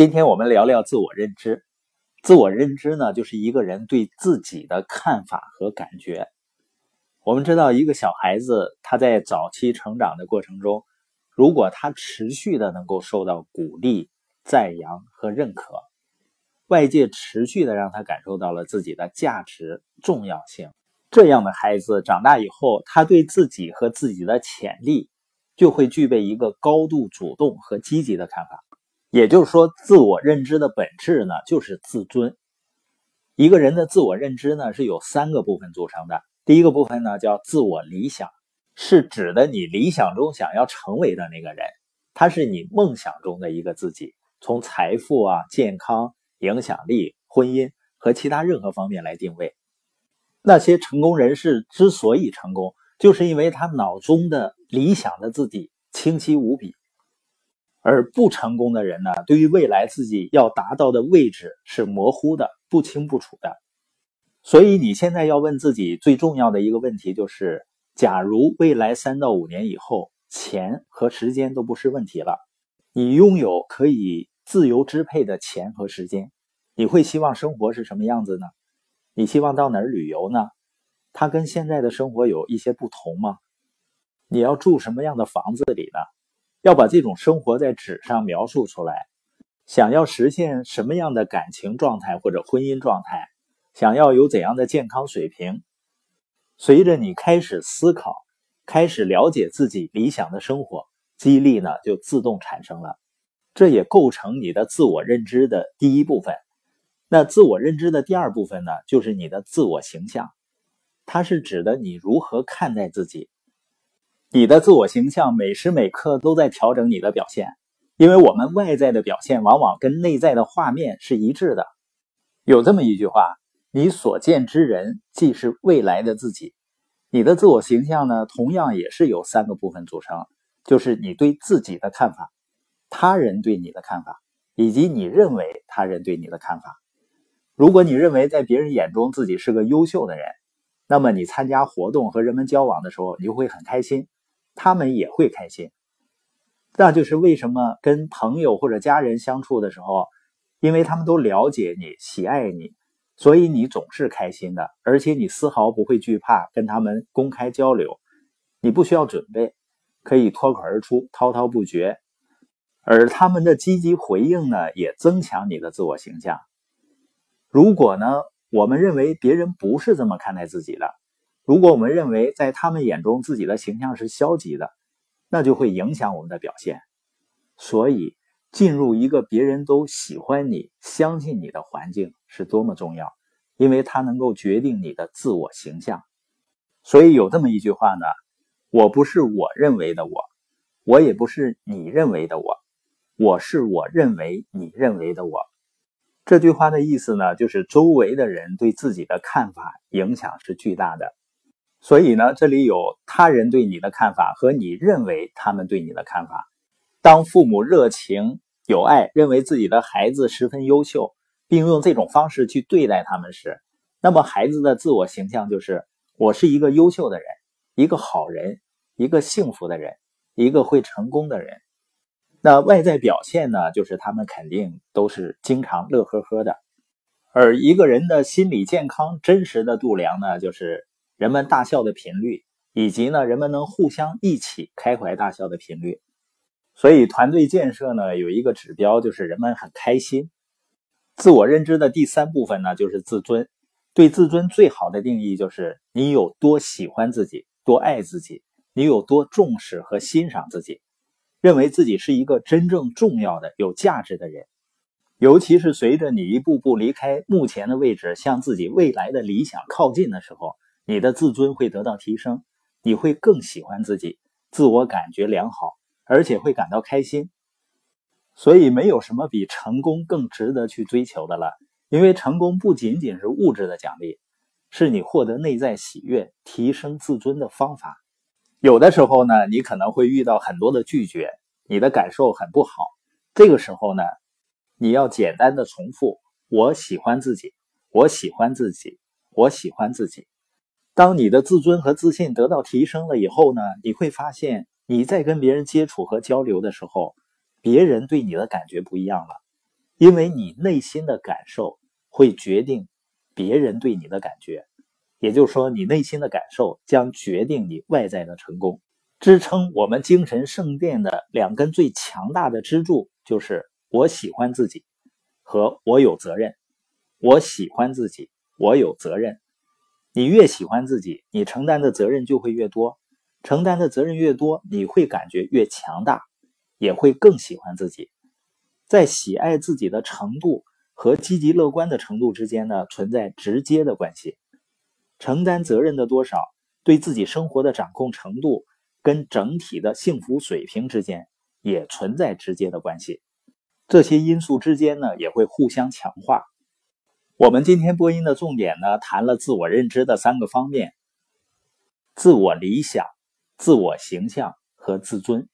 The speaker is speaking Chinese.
今天我们聊聊自我认知。自我认知呢，就是一个人对自己的看法和感觉。我们知道，一个小孩子他在早期成长的过程中，如果他持续的能够受到鼓励、赞扬和认可，外界持续的让他感受到了自己的价值重要性，这样的孩子长大以后，他对自己和自己的潜力就会具备一个高度主动和积极的看法。也就是说，自我认知的本质呢，就是自尊。一个人的自我认知呢，是有三个部分组成的。第一个部分呢，叫自我理想，是指的你理想中想要成为的那个人，他是你梦想中的一个自己。从财富啊、健康、影响力、婚姻和其他任何方面来定位。那些成功人士之所以成功，就是因为他脑中的理想的自己清晰无比。而不成功的人呢，对于未来自己要达到的位置是模糊的、不清不楚的。所以你现在要问自己最重要的一个问题就是：假如未来三到五年以后，钱和时间都不是问题了，你拥有可以自由支配的钱和时间，你会希望生活是什么样子呢？你希望到哪儿旅游呢？它跟现在的生活有一些不同吗？你要住什么样的房子里呢？要把这种生活在纸上描述出来，想要实现什么样的感情状态或者婚姻状态，想要有怎样的健康水平，随着你开始思考，开始了解自己理想的生活，激励呢就自动产生了。这也构成你的自我认知的第一部分。那自我认知的第二部分呢，就是你的自我形象，它是指的你如何看待自己。你的自我形象每时每刻都在调整你的表现，因为我们外在的表现往往跟内在的画面是一致的。有这么一句话：“你所见之人，即是未来的自己。”你的自我形象呢，同样也是由三个部分组成，就是你对自己的看法、他人对你的看法，以及你认为他人对你的看法。如果你认为在别人眼中自己是个优秀的人，那么你参加活动和人们交往的时候，你就会很开心。他们也会开心，那就是为什么跟朋友或者家人相处的时候，因为他们都了解你、喜爱你，所以你总是开心的，而且你丝毫不会惧怕跟他们公开交流，你不需要准备，可以脱口而出、滔滔不绝，而他们的积极回应呢，也增强你的自我形象。如果呢，我们认为别人不是这么看待自己的。如果我们认为在他们眼中自己的形象是消极的，那就会影响我们的表现。所以，进入一个别人都喜欢你、相信你的环境是多么重要，因为它能够决定你的自我形象。所以有这么一句话呢：“我不是我认为的我，我也不是你认为的我，我是我认为你认为的我。”这句话的意思呢，就是周围的人对自己的看法影响是巨大的。所以呢，这里有他人对你的看法和你认为他们对你的看法。当父母热情有爱，认为自己的孩子十分优秀，并用这种方式去对待他们时，那么孩子的自我形象就是我是一个优秀的人，一个好人，一个幸福的人，一个会成功的人。那外在表现呢，就是他们肯定都是经常乐呵呵的。而一个人的心理健康真实的度量呢，就是。人们大笑的频率，以及呢，人们能互相一起开怀大笑的频率。所以，团队建设呢，有一个指标就是人们很开心。自我认知的第三部分呢，就是自尊。对自尊最好的定义就是你有多喜欢自己，多爱自己，你有多重视和欣赏自己，认为自己是一个真正重要的、有价值的人。尤其是随着你一步步离开目前的位置，向自己未来的理想靠近的时候。你的自尊会得到提升，你会更喜欢自己，自我感觉良好，而且会感到开心。所以，没有什么比成功更值得去追求的了。因为成功不仅仅是物质的奖励，是你获得内在喜悦、提升自尊的方法。有的时候呢，你可能会遇到很多的拒绝，你的感受很不好。这个时候呢，你要简单的重复：“我喜欢自己，我喜欢自己，我喜欢自己。”当你的自尊和自信得到提升了以后呢，你会发现你在跟别人接触和交流的时候，别人对你的感觉不一样了，因为你内心的感受会决定别人对你的感觉，也就是说，你内心的感受将决定你外在的成功。支撑我们精神圣殿的两根最强大的支柱，就是我喜欢自己和我有责任。我喜欢自己，我有责任。你越喜欢自己，你承担的责任就会越多。承担的责任越多，你会感觉越强大，也会更喜欢自己。在喜爱自己的程度和积极乐观的程度之间呢，存在直接的关系。承担责任的多少，对自己生活的掌控程度，跟整体的幸福水平之间也存在直接的关系。这些因素之间呢，也会互相强化。我们今天播音的重点呢，谈了自我认知的三个方面：自我理想。自我形象和自尊。